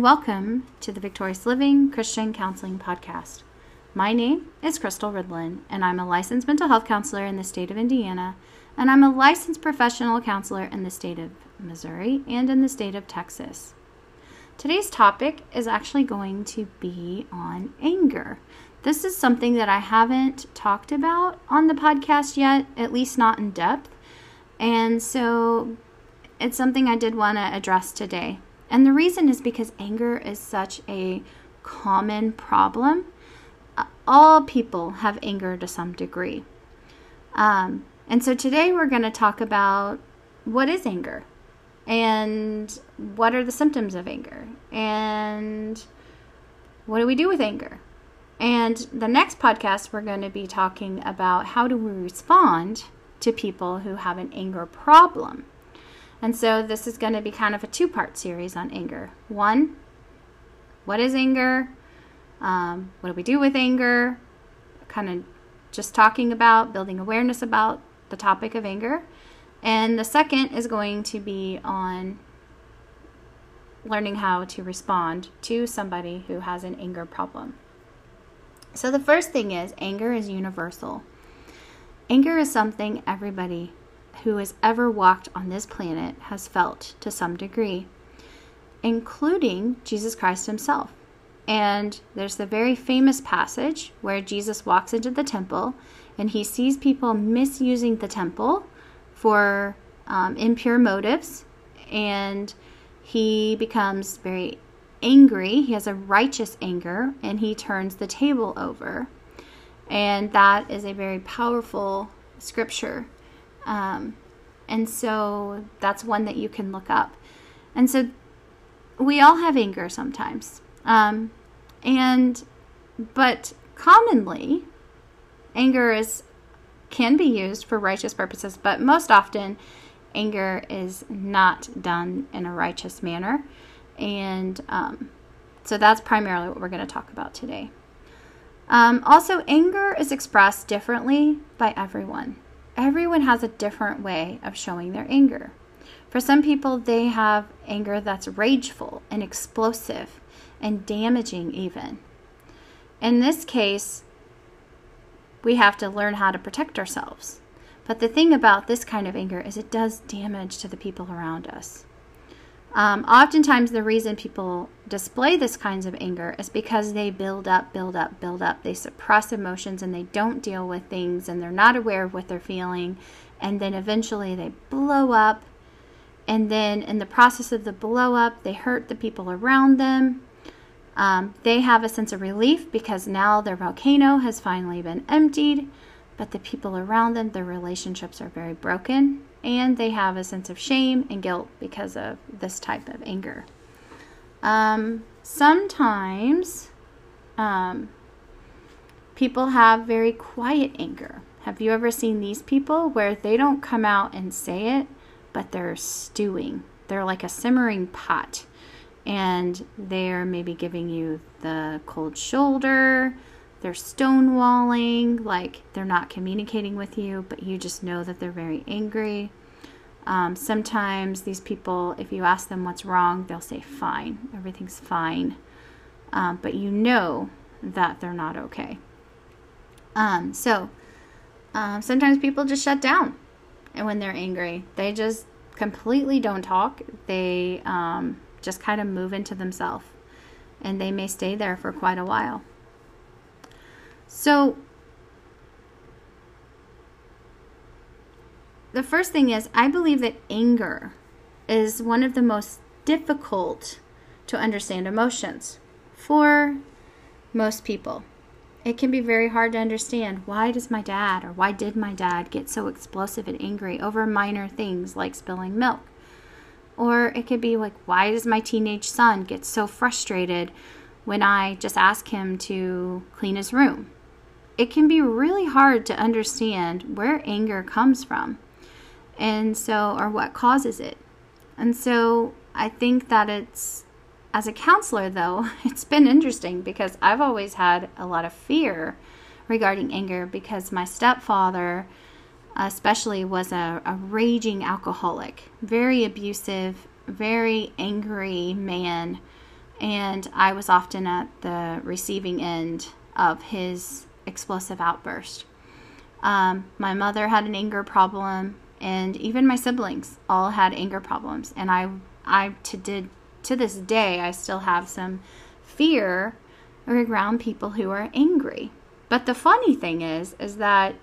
welcome to the Victorious Living Christian Counseling Podcast. My name is Crystal Ridlin, and I'm a licensed mental health counselor in the state of Indiana, and I'm a licensed professional counselor in the state of Missouri and in the state of Texas. Today's topic is actually going to be on anger. This is something that I haven't talked about on the podcast yet, at least not in depth. And so it's something I did want to address today. And the reason is because anger is such a common problem. Uh, all people have anger to some degree. Um, and so today we're going to talk about what is anger and what are the symptoms of anger and what do we do with anger. And the next podcast, we're going to be talking about how do we respond to people who have an anger problem. And so this is going to be kind of a two part series on anger. One, what is anger? Um, what do we do with anger? Kind of just talking about, building awareness about the topic of anger. And the second is going to be on learning how to respond to somebody who has an anger problem. So, the first thing is anger is universal. Anger is something everybody who has ever walked on this planet has felt to some degree, including Jesus Christ himself. And there's the very famous passage where Jesus walks into the temple and he sees people misusing the temple for um, impure motives. And he becomes very angry. He has a righteous anger and he turns the table over. And that is a very powerful scripture um, and so that's one that you can look up. And so we all have anger sometimes. Um, and, but commonly, anger is can be used for righteous purposes, but most often anger is not done in a righteous manner. And um, so that's primarily what we're going to talk about today. Um, also, anger is expressed differently by everyone everyone has a different way of showing their anger. For some people, they have anger that's rageful and explosive and damaging, even. In this case, we have to learn how to protect ourselves. But the thing about this kind of anger is it does damage to the people around us. Um, oftentimes, the reason people display this kinds of anger is because they build up, build up, build up. They suppress emotions and they don't deal with things and they're not aware of what they're feeling. And then eventually they blow up. And then, in the process of the blow up, they hurt the people around them. Um, they have a sense of relief because now their volcano has finally been emptied, but the people around them, their relationships are very broken and they have a sense of shame and guilt because of this type of anger. Um, sometimes um, people have very quiet anger. Have you ever seen these people where they don't come out and say it, but they're stewing? They're like a simmering pot, and they're maybe giving you the cold shoulder. They're stonewalling, like they're not communicating with you, but you just know that they're very angry. Um, sometimes these people, if you ask them what's wrong, they'll say, fine, everything's fine. Um, but you know that they're not okay. Um, so um, sometimes people just shut down and when they're angry. They just completely don't talk. They um, just kind of move into themselves and they may stay there for quite a while. So, the first thing is, I believe that anger is one of the most difficult to understand emotions for most people. It can be very hard to understand why does my dad or why did my dad get so explosive and angry over minor things like spilling milk? Or it could be like why does my teenage son get so frustrated when I just ask him to clean his room? It can be really hard to understand where anger comes from and so or what causes it. And so i think that it's as a counselor though it's been interesting because i've always had a lot of fear regarding anger because my stepfather especially was a, a raging alcoholic very abusive very angry man and I was often at the receiving end of his explosive outburst. Um, my mother had an anger problem, and even my siblings all had anger problems. And I, I to did to this day, I still have some fear around people who are angry. But the funny thing is, is that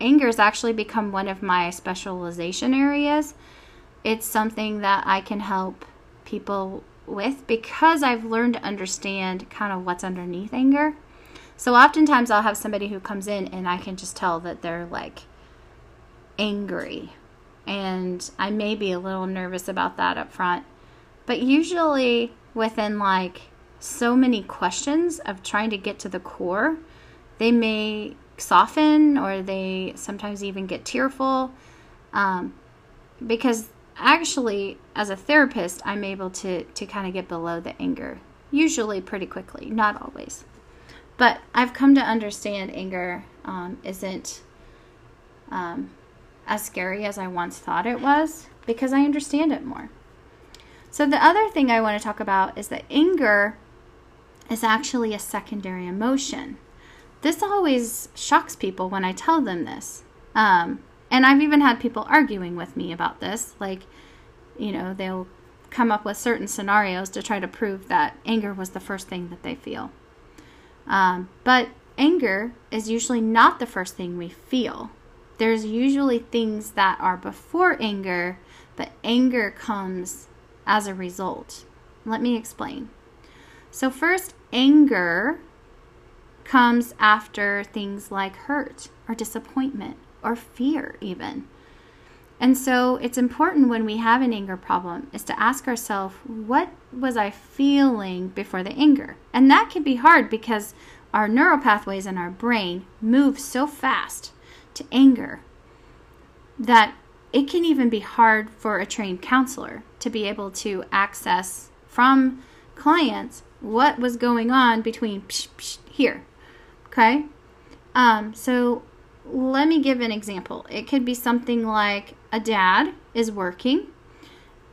anger has actually become one of my specialization areas. It's something that I can help people with because I've learned to understand kind of what's underneath anger. So oftentimes I'll have somebody who comes in and I can just tell that they're like angry. And I may be a little nervous about that up front. But usually within like so many questions of trying to get to the core, they may soften or they sometimes even get tearful um, because actually as a therapist i'm able to to kind of get below the anger usually pretty quickly not always but i've come to understand anger um, isn't um, as scary as i once thought it was because i understand it more so the other thing i want to talk about is that anger is actually a secondary emotion this always shocks people when I tell them this. Um, and I've even had people arguing with me about this. Like, you know, they'll come up with certain scenarios to try to prove that anger was the first thing that they feel. Um, but anger is usually not the first thing we feel. There's usually things that are before anger, but anger comes as a result. Let me explain. So, first, anger comes after things like hurt or disappointment or fear, even. And so it's important when we have an anger problem is to ask ourselves, what was I feeling before the anger? And that can be hard because our neural pathways in our brain move so fast to anger that it can even be hard for a trained counselor to be able to access from clients what was going on between psh, psh, here Okay? Um, so let me give an example. It could be something like a dad is working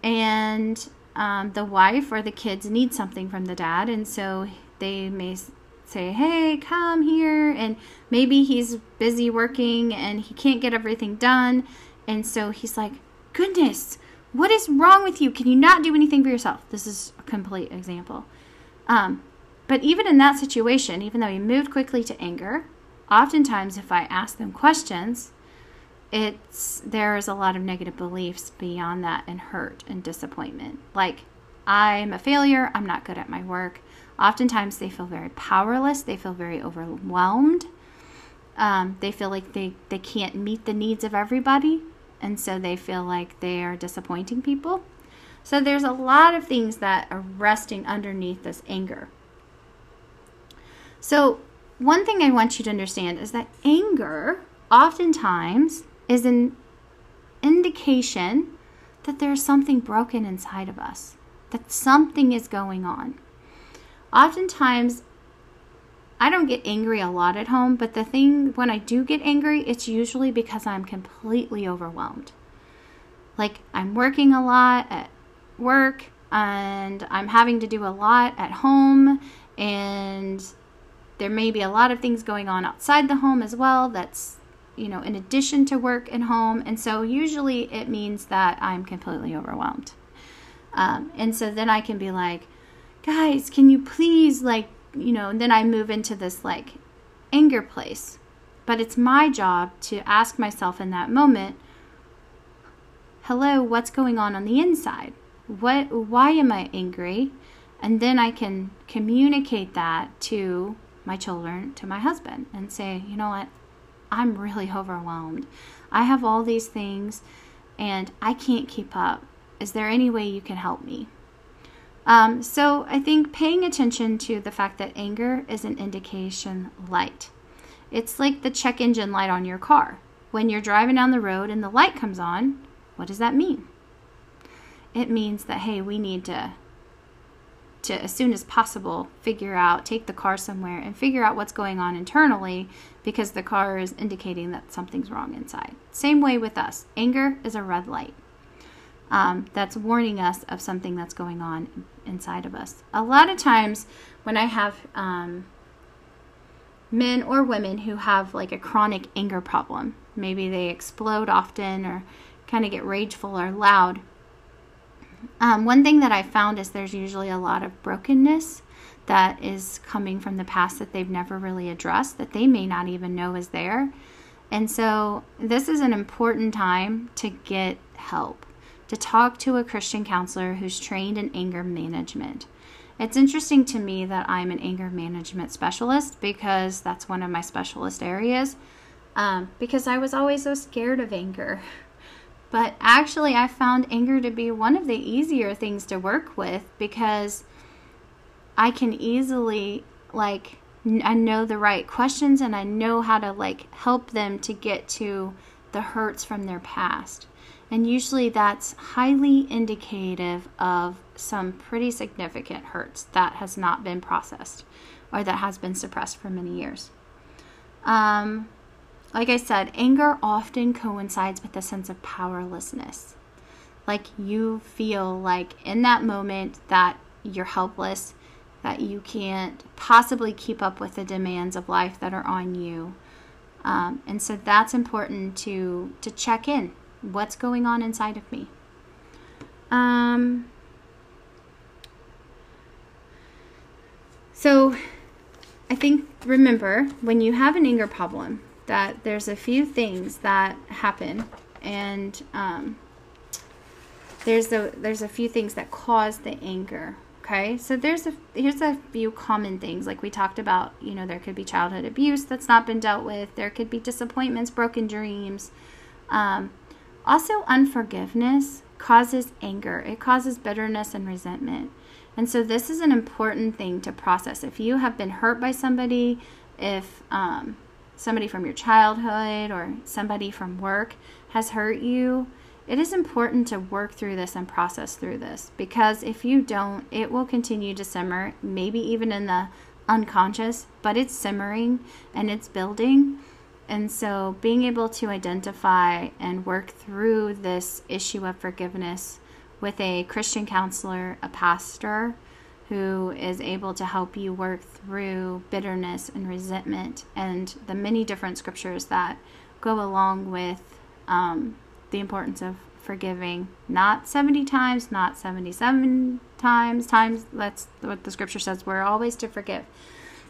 and um, the wife or the kids need something from the dad, and so they may say, Hey, come here. And maybe he's busy working and he can't get everything done. And so he's like, Goodness, what is wrong with you? Can you not do anything for yourself? This is a complete example. Um, but even in that situation, even though he moved quickly to anger, oftentimes if I ask them questions, it's there is a lot of negative beliefs beyond that and hurt and disappointment. Like I'm a failure, I'm not good at my work. Oftentimes they feel very powerless, they feel very overwhelmed. Um, they feel like they, they can't meet the needs of everybody, and so they feel like they are disappointing people. So there's a lot of things that are resting underneath this anger. So, one thing I want you to understand is that anger oftentimes is an indication that there's something broken inside of us, that something is going on. Oftentimes, I don't get angry a lot at home, but the thing when I do get angry, it's usually because I'm completely overwhelmed. Like I'm working a lot at work and I'm having to do a lot at home and there may be a lot of things going on outside the home as well that's, you know, in addition to work and home. And so usually it means that I'm completely overwhelmed. Um, and so then I can be like, guys, can you please, like, you know, and then I move into this like anger place. But it's my job to ask myself in that moment, hello, what's going on on the inside? What, why am I angry? And then I can communicate that to my children to my husband and say, you know what, I'm really overwhelmed. I have all these things and I can't keep up. Is there any way you can help me? Um, so I think paying attention to the fact that anger is an indication light. It's like the check engine light on your car. When you're driving down the road and the light comes on, what does that mean? It means that, hey, we need to to as soon as possible figure out take the car somewhere and figure out what's going on internally because the car is indicating that something's wrong inside same way with us anger is a red light um, that's warning us of something that's going on inside of us. A lot of times when I have um, men or women who have like a chronic anger problem, maybe they explode often or kind of get rageful or loud. Um, one thing that I found is there's usually a lot of brokenness that is coming from the past that they've never really addressed, that they may not even know is there. And so, this is an important time to get help, to talk to a Christian counselor who's trained in anger management. It's interesting to me that I'm an anger management specialist because that's one of my specialist areas. Um, because I was always so scared of anger. But actually, I found anger to be one of the easier things to work with because I can easily, like, I know the right questions and I know how to, like, help them to get to the hurts from their past. And usually that's highly indicative of some pretty significant hurts that has not been processed or that has been suppressed for many years. Um, like I said, anger often coincides with a sense of powerlessness. Like you feel like in that moment that you're helpless, that you can't possibly keep up with the demands of life that are on you. Um, and so that's important to to check in. What's going on inside of me? Um, so I think remember when you have an anger problem, that there's a few things that happen, and um, there's a there's a few things that cause the anger. Okay, so there's a here's a few common things like we talked about. You know, there could be childhood abuse that's not been dealt with. There could be disappointments, broken dreams. Um, also, unforgiveness causes anger. It causes bitterness and resentment. And so, this is an important thing to process. If you have been hurt by somebody, if um, somebody from your childhood or somebody from work has hurt you, it is important to work through this and process through this because if you don't, it will continue to simmer, maybe even in the unconscious, but it's simmering and it's building. And so, being able to identify and work through this issue of forgiveness with a Christian counselor, a pastor, who is able to help you work through bitterness and resentment and the many different scriptures that go along with um, the importance of forgiving not 70 times not 77 times times that's what the scripture says we're always to forgive.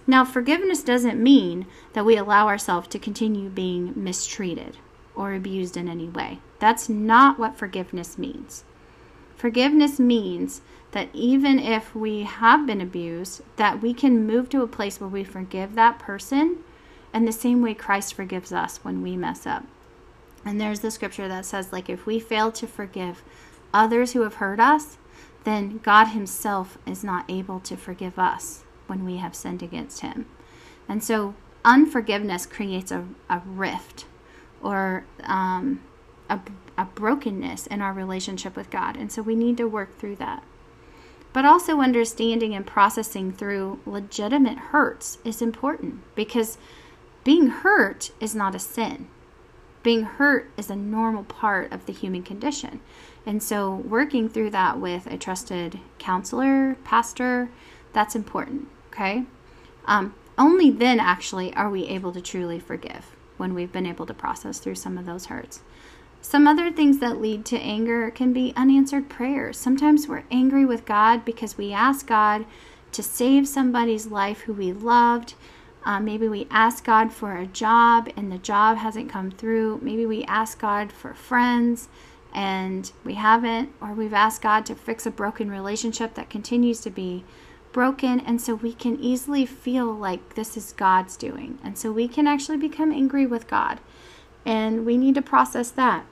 Now forgiveness doesn't mean that we allow ourselves to continue being mistreated or abused in any way. That's not what forgiveness means. Forgiveness means that even if we have been abused, that we can move to a place where we forgive that person in the same way Christ forgives us when we mess up. And there's the scripture that says, like, if we fail to forgive others who have hurt us, then God Himself is not able to forgive us when we have sinned against Him. And so unforgiveness creates a, a rift or um, a, a brokenness in our relationship with God. And so we need to work through that. But also understanding and processing through legitimate hurts is important because being hurt is not a sin. Being hurt is a normal part of the human condition. And so, working through that with a trusted counselor, pastor, that's important, okay? Um, only then, actually, are we able to truly forgive when we've been able to process through some of those hurts. Some other things that lead to anger can be unanswered prayers. Sometimes we're angry with God because we ask God to save somebody's life who we loved. Uh, maybe we ask God for a job and the job hasn't come through. Maybe we ask God for friends and we haven't, or we've asked God to fix a broken relationship that continues to be broken. And so we can easily feel like this is God's doing. And so we can actually become angry with God. And we need to process that.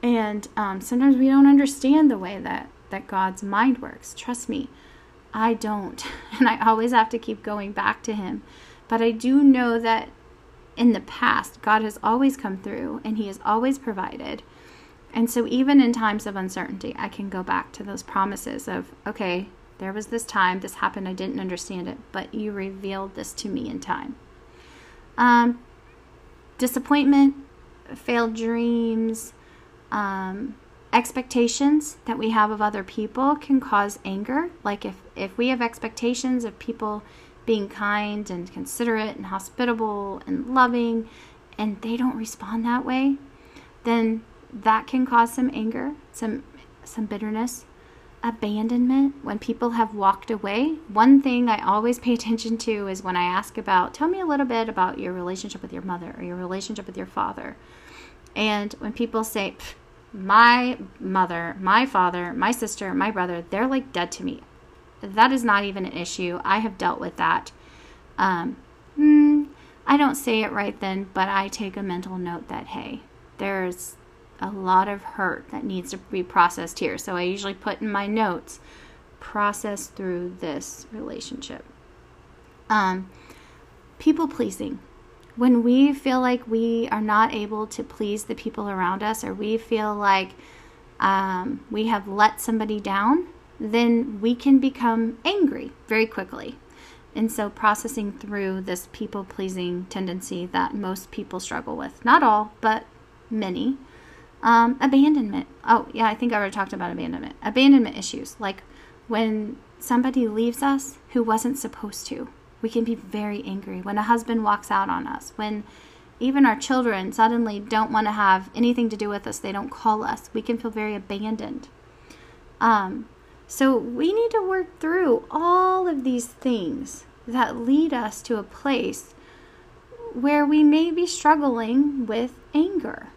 And um, sometimes we don't understand the way that, that God's mind works. Trust me, I don't. And I always have to keep going back to Him. But I do know that in the past, God has always come through and He has always provided. And so, even in times of uncertainty, I can go back to those promises of, okay, there was this time, this happened, I didn't understand it, but you revealed this to me in time. Um, disappointment, failed dreams, um, expectations that we have of other people can cause anger. Like if, if we have expectations of people being kind and considerate and hospitable and loving, and they don't respond that way, then that can cause some anger, some some bitterness, abandonment when people have walked away. One thing I always pay attention to is when I ask about, tell me a little bit about your relationship with your mother or your relationship with your father. And when people say, my mother, my father, my sister, my brother, they're like dead to me. That is not even an issue. I have dealt with that. Um, mm, I don't say it right then, but I take a mental note that, hey, there's a lot of hurt that needs to be processed here. So I usually put in my notes, process through this relationship. Um, people pleasing when we feel like we are not able to please the people around us or we feel like um, we have let somebody down, then we can become angry very quickly. And so, processing through this people pleasing tendency that most people struggle with, not all, but many. Um, abandonment. Oh, yeah, I think I already talked about abandonment. Abandonment issues, like when somebody leaves us who wasn't supposed to we can be very angry when a husband walks out on us, when even our children suddenly don't want to have anything to do with us, they don't call us. We can feel very abandoned. Um, so we need to work through all of these things that lead us to a place where we may be struggling with anger.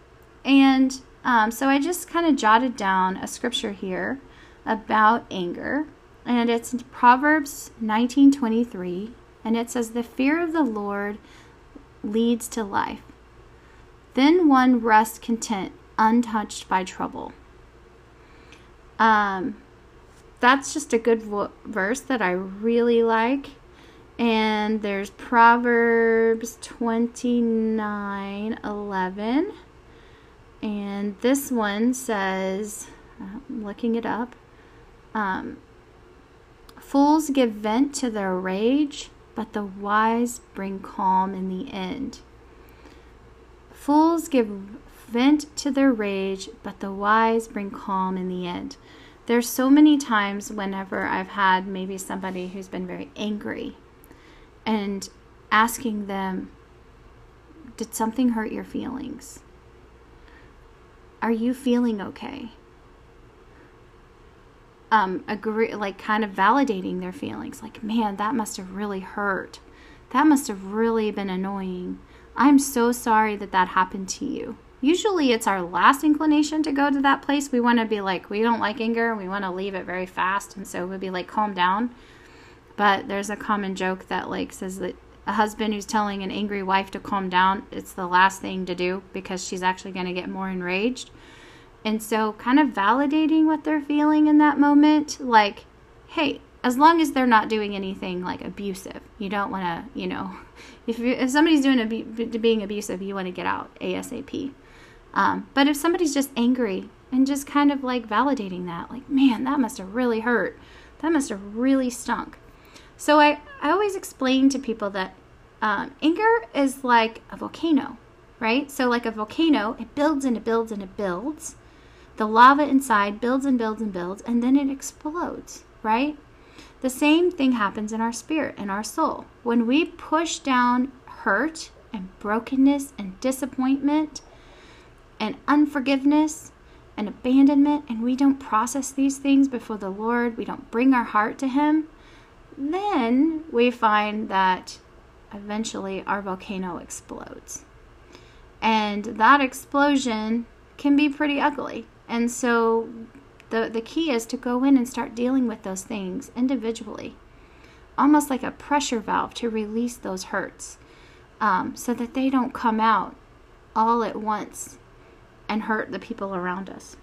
And um, so I just kind of jotted down a scripture here about anger, and it's Proverbs 19:23 and it says, The fear of the Lord leads to life. Then one rests content, untouched by trouble. Um, that's just a good vo- verse that I really like. And there's Proverbs 29 11. And this one says, I'm looking it up. Um, Fools give vent to their rage, but the wise bring calm in the end. Fools give vent to their rage, but the wise bring calm in the end. There's so many times whenever I've had maybe somebody who's been very angry and asking them, Did something hurt your feelings? Are you feeling okay? Um, agree, like kind of validating their feelings. Like, man, that must have really hurt. That must have really been annoying. I'm so sorry that that happened to you. Usually, it's our last inclination to go to that place. We want to be like, we don't like anger. We want to leave it very fast. And so we'd be like, calm down. But there's a common joke that, like, says that a husband who's telling an angry wife to calm down, it's the last thing to do because she's actually going to get more enraged. And so, kind of validating what they're feeling in that moment, like, hey, as long as they're not doing anything like abusive, you don't want to, you know, if, if somebody's doing abu- being abusive, you want to get out ASAP. Um, but if somebody's just angry and just kind of like validating that, like, man, that must have really hurt. That must have really stunk. So I, I always explain to people that um, anger is like a volcano, right? So, like a volcano, it builds and it builds and it builds. The lava inside builds and builds and builds, and then it explodes, right? The same thing happens in our spirit and our soul. When we push down hurt and brokenness and disappointment and unforgiveness and abandonment, and we don't process these things before the Lord, we don't bring our heart to Him, then we find that eventually our volcano explodes. And that explosion can be pretty ugly. And so the, the key is to go in and start dealing with those things individually, almost like a pressure valve to release those hurts um, so that they don't come out all at once and hurt the people around us.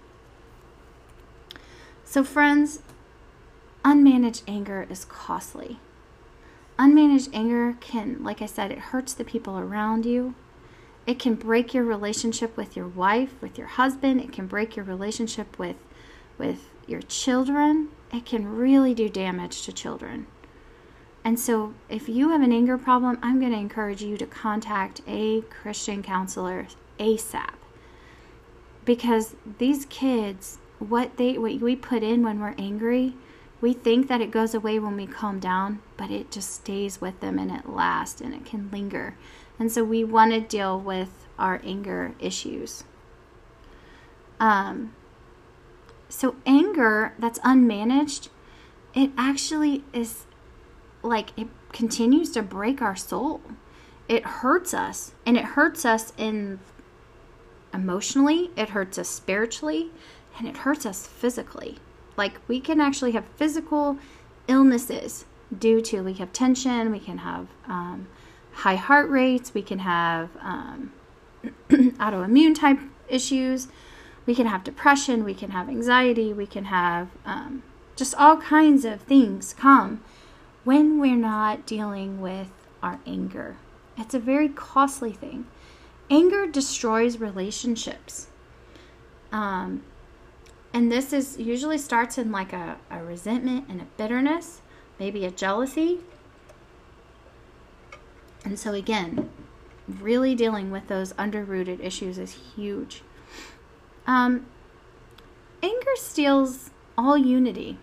So, friends, unmanaged anger is costly. Unmanaged anger can, like I said, it hurts the people around you. It can break your relationship with your wife, with your husband. It can break your relationship with with your children. It can really do damage to children. And so, if you have an anger problem, I'm going to encourage you to contact a Christian counselor ASAP. Because these kids what they what we put in when we're angry, we think that it goes away when we calm down, but it just stays with them and it lasts and it can linger. And so we want to deal with our anger issues. Um, so anger that's unmanaged, it actually is like it continues to break our soul. It hurts us and it hurts us in emotionally, it hurts us spiritually, and it hurts us physically. Like we can actually have physical illnesses due to we have tension, we can have um, high heart rates, we can have um, autoimmune type issues, we can have depression, we can have anxiety, we can have um, just all kinds of things come when we're not dealing with our anger. It's a very costly thing. Anger destroys relationships. Um, and this is usually starts in like a, a resentment and a bitterness, maybe a jealousy. And so, again, really dealing with those underrooted issues is huge. Um, anger steals all unity.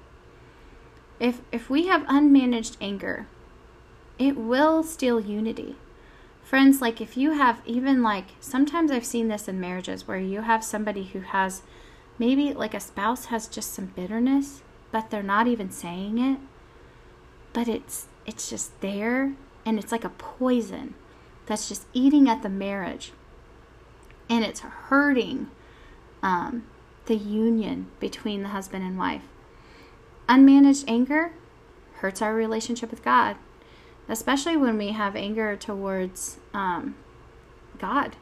If, if we have unmanaged anger, it will steal unity. Friends, like if you have even like sometimes I've seen this in marriages where you have somebody who has maybe like a spouse has just some bitterness, but they're not even saying it. But it's it's just there and it's like a poison that's just eating at the marriage. And it's hurting um, the union between the husband and wife. Unmanaged anger hurts our relationship with God, especially when we have anger towards um, God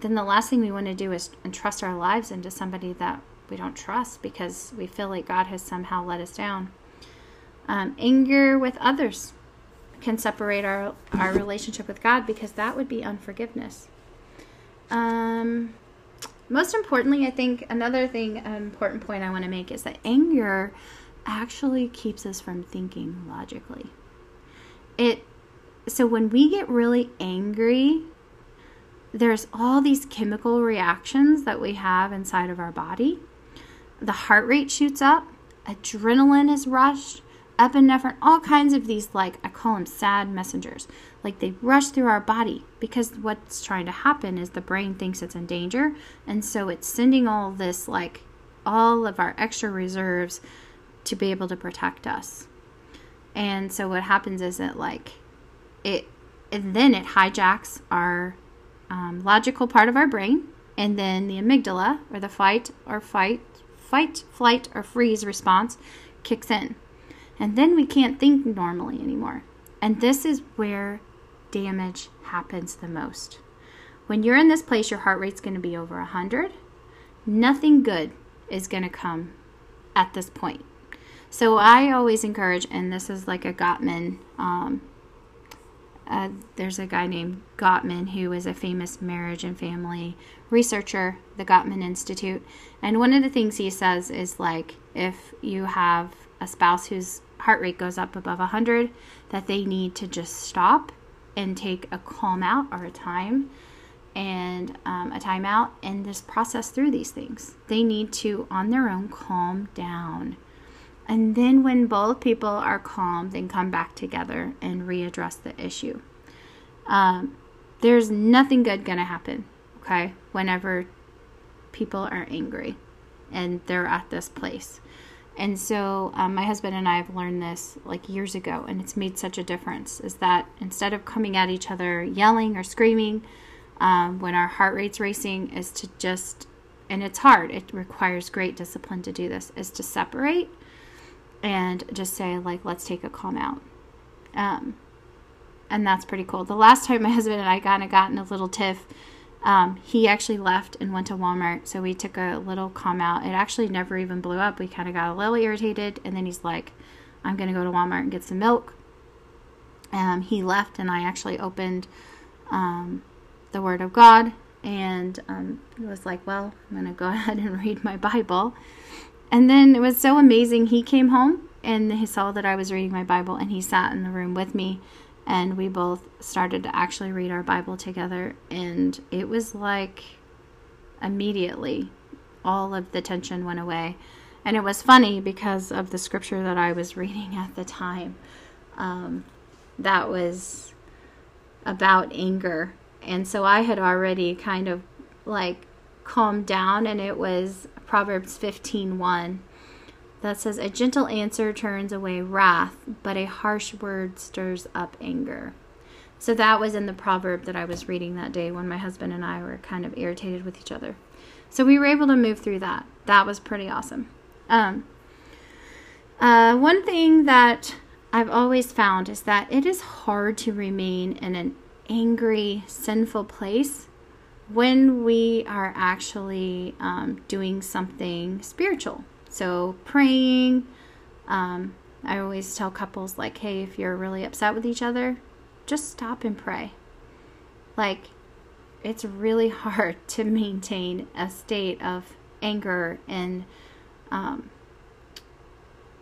then the last thing we want to do is entrust our lives into somebody that we don't trust because we feel like God has somehow let us down. Um, anger with others can separate our, our relationship with God because that would be unforgiveness. Um, most importantly, I think another thing, an important point I want to make is that anger actually keeps us from thinking logically. It so when we get really angry, there's all these chemical reactions that we have inside of our body. The heart rate shoots up, adrenaline is rushed, epinephrine, all kinds of these, like I call them sad messengers. Like they rush through our body because what's trying to happen is the brain thinks it's in danger. And so it's sending all this, like all of our extra reserves to be able to protect us. And so what happens is that, like, it, and then it hijacks our um, logical part of our brain, and then the amygdala, or the fight or fight, fight, flight, or freeze response, kicks in. And then we can't think normally anymore. And this is where damage happens the most. When you're in this place, your heart rate's going to be over 100. Nothing good is going to come at this point. So I always encourage, and this is like a Gottman um, uh, there's a guy named Gottman who is a famous marriage and family researcher, the Gottman Institute. And one of the things he says is like if you have a spouse whose heart rate goes up above 100, that they need to just stop and take a calm out or a time and um, a timeout and just process through these things. They need to, on their own, calm down and then, when both people are calm, then come back together and readdress the issue. Um, there's nothing good going to happen, okay, whenever people are angry and they're at this place. And so, um, my husband and I have learned this like years ago, and it's made such a difference. Is that instead of coming at each other yelling or screaming um, when our heart rate's racing, is to just, and it's hard, it requires great discipline to do this, is to separate and just say like let's take a calm out um, and that's pretty cool the last time my husband and i kind of got in a little tiff um, he actually left and went to walmart so we took a little calm out. It actually never even blew up. We kind of got a little irritated and then he's like i'm going to go to walmart and get some milk. Um, he left and i actually opened um, the word of god and um, was like well i'm going to go ahead and read my bible. And then it was so amazing. He came home and he saw that I was reading my Bible and he sat in the room with me and we both started to actually read our Bible together and it was like immediately all of the tension went away. And it was funny because of the scripture that I was reading at the time. Um, that was about anger. And so I had already kind of like calmed down and it was Proverbs 15:1 that says a gentle answer turns away wrath, but a harsh word stirs up anger. So that was in the proverb that I was reading that day when my husband and I were kind of irritated with each other. So we were able to move through that. That was pretty awesome. Um, uh, one thing that I've always found is that it is hard to remain in an angry, sinful place when we are actually um, doing something spiritual. So, praying. Um, I always tell couples, like, hey, if you're really upset with each other, just stop and pray. Like, it's really hard to maintain a state of anger and, um,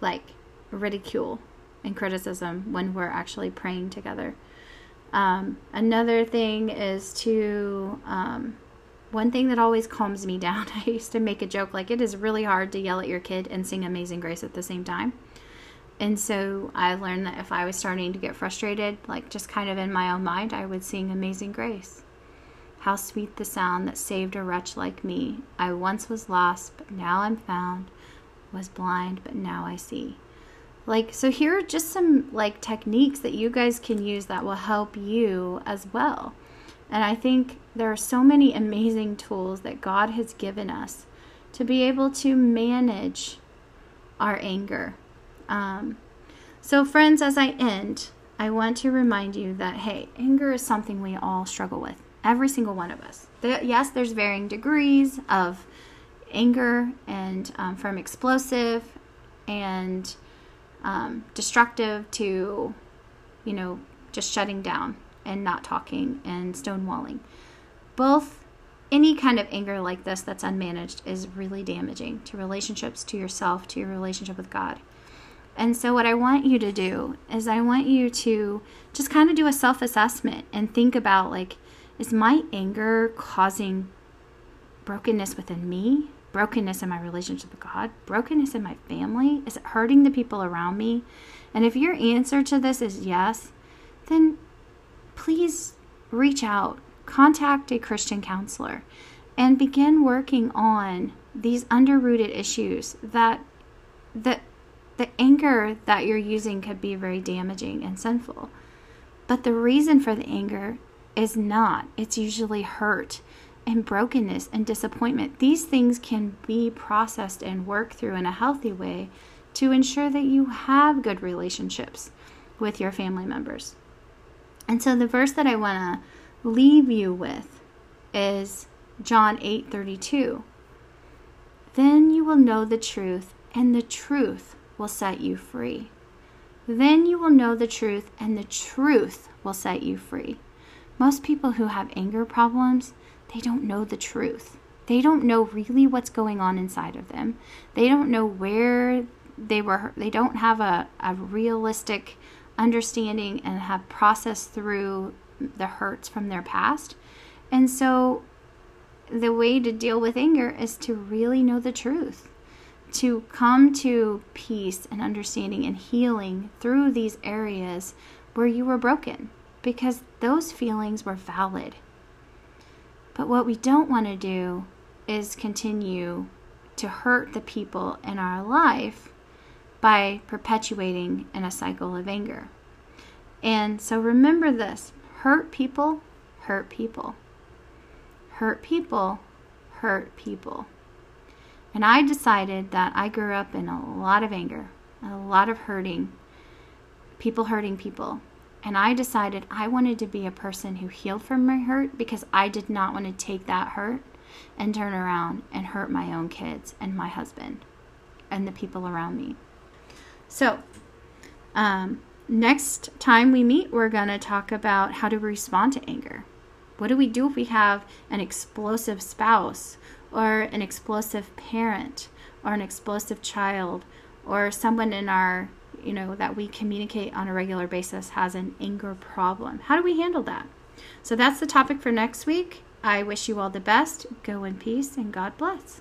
like, ridicule and criticism when we're actually praying together. Um, another thing is to, um, one thing that always calms me down, I used to make a joke like it is really hard to yell at your kid and sing Amazing Grace at the same time. And so I learned that if I was starting to get frustrated, like just kind of in my own mind, I would sing Amazing Grace. How sweet the sound that saved a wretch like me. I once was lost, but now I'm found. Was blind, but now I see. Like, so here are just some like techniques that you guys can use that will help you as well. And I think there are so many amazing tools that God has given us to be able to manage our anger. Um, so, friends, as I end, I want to remind you that hey, anger is something we all struggle with, every single one of us. There, yes, there's varying degrees of anger, and um, from explosive and um, destructive to, you know, just shutting down and not talking and stonewalling. Both any kind of anger like this that's unmanaged is really damaging to relationships, to yourself, to your relationship with God. And so, what I want you to do is, I want you to just kind of do a self assessment and think about like, is my anger causing brokenness within me? brokenness in my relationship with God, brokenness in my family? Is it hurting the people around me? And if your answer to this is yes, then please reach out, contact a Christian counselor, and begin working on these underrooted issues that that the anger that you're using could be very damaging and sinful. But the reason for the anger is not. It's usually hurt and brokenness and disappointment. These things can be processed and worked through in a healthy way to ensure that you have good relationships with your family members. And so the verse that I want to leave you with is John 8:32. Then you will know the truth, and the truth will set you free. Then you will know the truth, and the truth will set you free. Most people who have anger problems, they don't know the truth. They don't know really what's going on inside of them. They don't know where they were, they don't have a, a realistic understanding and have processed through the hurts from their past. And so the way to deal with anger is to really know the truth, to come to peace and understanding and healing through these areas where you were broken because those feelings were valid. But what we don't want to do is continue to hurt the people in our life by perpetuating in a cycle of anger. And so remember this hurt people hurt people. Hurt people hurt people. And I decided that I grew up in a lot of anger, a lot of hurting, people hurting people. And I decided I wanted to be a person who healed from my hurt because I did not want to take that hurt and turn around and hurt my own kids and my husband and the people around me. So, um, next time we meet, we're going to talk about how to respond to anger. What do we do if we have an explosive spouse or an explosive parent or an explosive child or someone in our you know, that we communicate on a regular basis has an anger problem. How do we handle that? So that's the topic for next week. I wish you all the best. Go in peace and God bless.